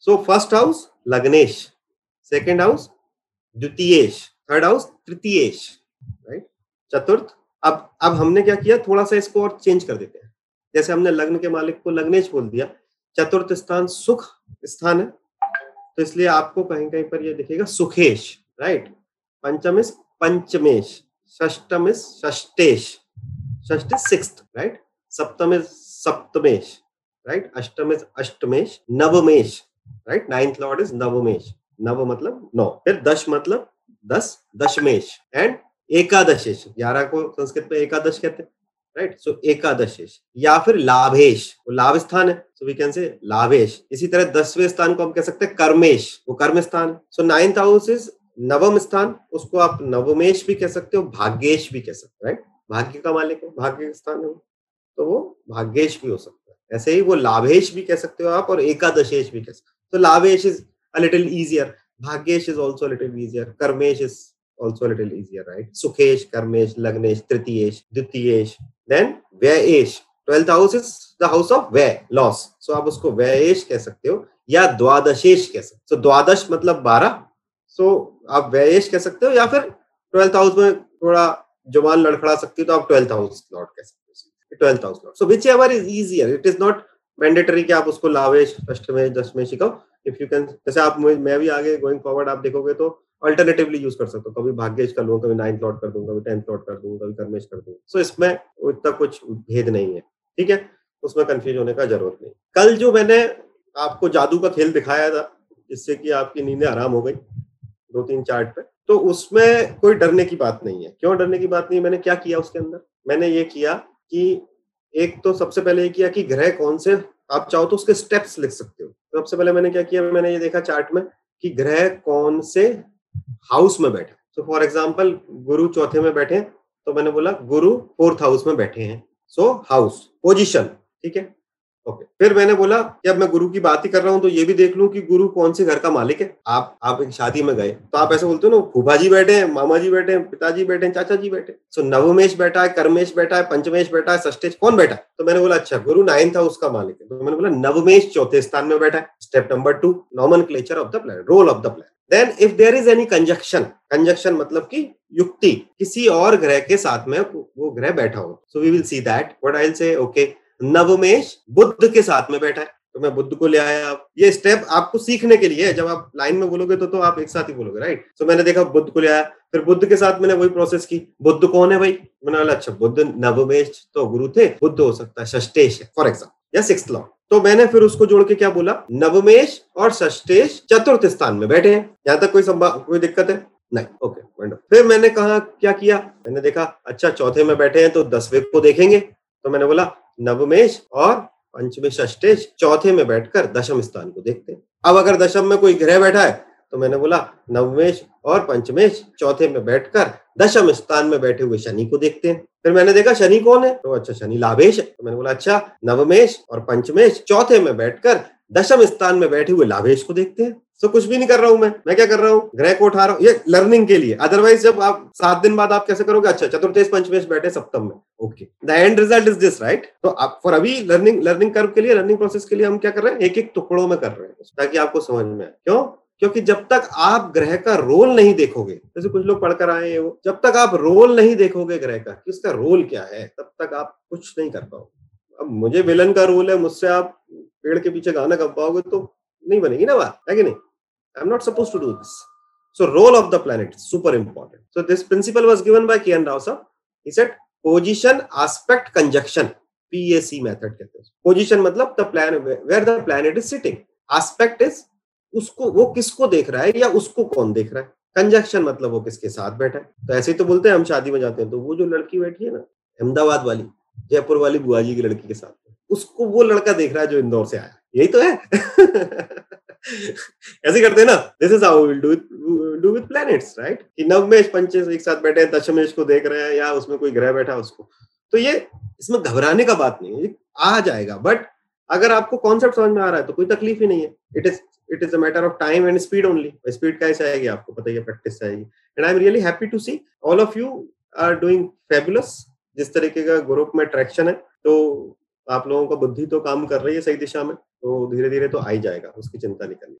सो first house लग्नेश second house द्वितीयेश third house तृतीयेश राइट चतुर्थ अब अब हमने क्या किया? थोड़ा सा इसको और चेंज कर देते हैं। जैसे हमने लग्न के मालिक को लग्नेश बोल दिया। चतुर्थ स्थान सुख स्थान है। तो इसलिए आपको कहीं कहीं पर ये दिखेगा सुखेश राइट पंचम इस पंचमेश। षष्टम षष्टेश। षष्ट इज़ सिक्स राइट सप्तम इज़ सप्तमेश। राइट अष्टम इज़ अष्टमेश। नवमेश। राइट नाइन्थ लॉर्ड इज़ नवमेश नव मतलब नौ. फिर दश मतलब दस, दशमेश. एंड एकादशेश. ग्यारह को संस्कृत में एकादश कहते हैं. राइट सो एकादशेश. या फिर लाभेश. वो लाभ स्थान है. So we can say Labhesh. इसी तरह दसवें स्थान को हम कह सकते हैं कर्मेश. वो कर्म स्थान. सो नाइन्थ हाउस इज़ नवम स्थान. उसको आप नवमेश भी कह सकते हो, भाग्येश भी कह सकते हो. राइट भाग्य का मालिक है, भाग्य स्थान है तो वो भाग्येश भी हो सकता है. ऐसे ही वो लाभेश भी कह सकते हो आप और एकादशेश भी कह सकते हो. तो लाभेश इज़ अ लिटिल इजियर भाग्येश is also little easier कर्मेश is also a little easier, right? Sukhesh, Karmesh, Lagnesh, Tritiyesh, Dutiyesh. Then. Twelfth house is the house of व्यय लॉस सो आप उसको व्ययेश कह सकते हो या द्वादशेश कह सकते हो। So, द्वादश मतलब बारह। सो so, आप व्ययेश कह सकते हो या फिर ट्वेल्थ हाउस में थोड़ा ज़ुबान लड़खड़ा सकती हो तो आप ट्वेल्थ हाउस लॉर्ड कह सकते हो। Twelfth house lord so whichever is easier it is not mandatory कि आप उसको लावेश अष्टमेश दशमेश सिखाओ। इफ़ यू कैन जैसे आप मैं भी आगे गोइंग फॉरवर्ड आप देखोगे तो अल्टरनेटिवली यूज़ कर सकते हो। कभी भाग्येश कर लूँगा, कभी नाइन्थ लॉट कर दूँगा, कभी टेंथ लॉट कर दूँगा, कभी कर्मेश कर दूँगा। सो इसमें इतना कुछ भेद नहीं है, ठीक है? उसमें कंफ्यूज होने का ज़रूरत नहीं। कल जो मैंने आपको जादू का खेल दिखाया था, जिससे कि आपकी नींदें आराम हो गई, दो तीन चार्ट पे तो उसमें कोई डरने की बात नहीं है। क्यों डरने की बात नहीं है? मैंने क्या किया उसके अंदर? मैंने ये किया कि एक तो सबसे पहले ये किया कि ग्रह कौन से आप चाहो तो उसके स्टेप्स लिख सकते हो। तो सबसे पहले मैंने क्या किया? मैंने ये देखा चार्ट में कि ग्रह कौन से हाउस में बैठे सो फॉर एग्ज़ाम्पल गुरु चौथे में बैठे तो मैंने बोला, गुरु फोर्थ हाउस में बैठे हैं। सो हाउस पोजिशन ठीक है? ओके फिर मैंने बोला कि अब मैं गुरु की बात ही कर रहा हूँ तो ये भी देख लूँ कि गुरु कौन से घर का मालिक है। आप आप एक शादी में गए तो आप ऐसे बोलते हो ना, फूफा जी बैठे हैं, मामा जी बैठे हैं, पिताजी बैठे हैं, चाचा जी बैठे सो नवमेश बैठा है, कर्मेश बैठा है, पंचमेश बैठा है सष्टेश कौन बैठा तो मैंने बोला अच्छा गुरु नाइन्थ हाउस का मालिक है। तो मैंने बोला, नवमेश चौथे स्थान में बैठा है step number two nomenclature of the plan role of the plan then if there is any conjunction conjunction मतलब कि युक्ति, किसी और ग्रह के साथ में वो ग्रह बैठा हो। So we will see that what I will say okay नवमेश Buddha के साथ में बैठा है। तो मैं बुद्ध को ले आया। आप ये स्टेप आपको सीखने के लिए है। जब आप लाइन में बोलोगे तो तो आप एक साथ ही बोलोगे राइट so, मैंने देखा बुद्ध को ले आया। फिर बुद्ध के साथ मैंने वही प्रोसेस की। बुद्ध कौन है भाई? मैंने बोला अच्छा बुद्ध नवमेश तो गुरु थे। बुद्ध हो सकता है षष्टेश फॉर एग्ज़ाम्पल या सिक्स लॉ तो मैंने फिर उसको जोड़ के क्या बोला? नवमेश और षष्टेश चतुर्थ स्थान में बैठे हैं। यहाँ तक कोई संभाव कोई दिक्कत है? नहीं। ओके okay, फिर मैंने कहा क्या किया? मैंने देखा अच्छा चौथे में बैठे हैं तो दसवें को देखेंगे। तो मैंने बोला, नवमेश और पंचमेश षष्टेश चौथे में बैठकर दशम स्थान को देखते हैं। अब अगर दशम में कोई ग्रह बैठा है तो मैंने बोला, नवमेश और पंचमेश चौथे में बैठकर दशम स्थान में बैठे हुए शनि को देखते हैं। फिर मैंने देखा, शनि कौन है? तो अच्छा शनि लाभेश है। तो मैंने बोला अच्छा नवमेश और पंचमेश चौथे में बैठकर दशम स्थान में बैठे हुए लाभेश को देखते हैं। तो कुछ भी नहीं कर रहा हूँ मैं। मैं क्या कर रहा हूँ? ग्रह को उठा रहा हूँ। ये लर्निंग के लिए। अदरवाइज़ जब आप सात दिन बाद आप कैसे करोगे? अच्छा चतुर्थेश, पंचमेश बैठे सप्तम में। Okay the end result is this right तो आप फॉर अभी लर्निंग लर्निंग कर्व के लिए लर्निंग प्रोसेस के लिए हम क्या कर रहे हैं? एक एक टुकड़ों में कर रहे हैं। ताकि आपको समझ में आए। क्यों? क्योंकि जब तक आप ग्रह का रोल नहीं देखोगे, जैसे कुछ लोग पढ़कर आए हैं वो, जब तक आप रोल नहीं देखोगे ग्रह का, कि उसका रोल क्या है, तब तक आप कुछ नहीं कर पाओगे। अब मुझे विलन का रोल है, मुझसे आप पेड़ के पीछे गाना गा पाओगे तो नहीं बनेगी ना बात, है कि नहीं? I am not suppose to do this so role of the planet super important so this principle was given by कियन राव साहब he said, position aspect conjunction PAC method कहते हैं पोजीशन मतलब the plan where the planet is sitting aspect is उसको, वो किसको देख रहा है या उसको कौन देख रहा है? कंजक्शन मतलब वो किसके साथ बैठा है। तो ऐसे ही तो बोलते हैं, हम शादी में जाते हैं तो वो जो लड़की बैठी है ना, अहमदाबाद वाली, जयपुर वाली बुआ जी की लड़की के साथ। उसको वो लड़का देख रहा है जो इंदौर से आया। यही तो है। ऐसे करते हैं ना this is how will do do with planets right कि नवमेश पंचेश एक साथ बैठे हैं, दशमेश को देख रहे हैं, या उसमें कोई ग्रह बैठा उसको। तो ये इसमें घबराने का बात नहीं है आ जाएगा। बट अगर आपको कॉन्सेप्ट समझ में आ रहा है तो कोई तकलीफ़ ही नहीं है। It is it is a matter of time and speed only speed कैसे आएगी, आपको पता ही प्रैक्टिस आएगी। And I am really happy to see all of you are doing fabulous जिस तरीके का ग्रुप में ट्रैक्शन है तो आप लोगों का बुद्धि तो काम कर रही है सही दिशा में तो धीरे धीरे तो आ ही जाएगा, उसकी चिंता नहीं करनी।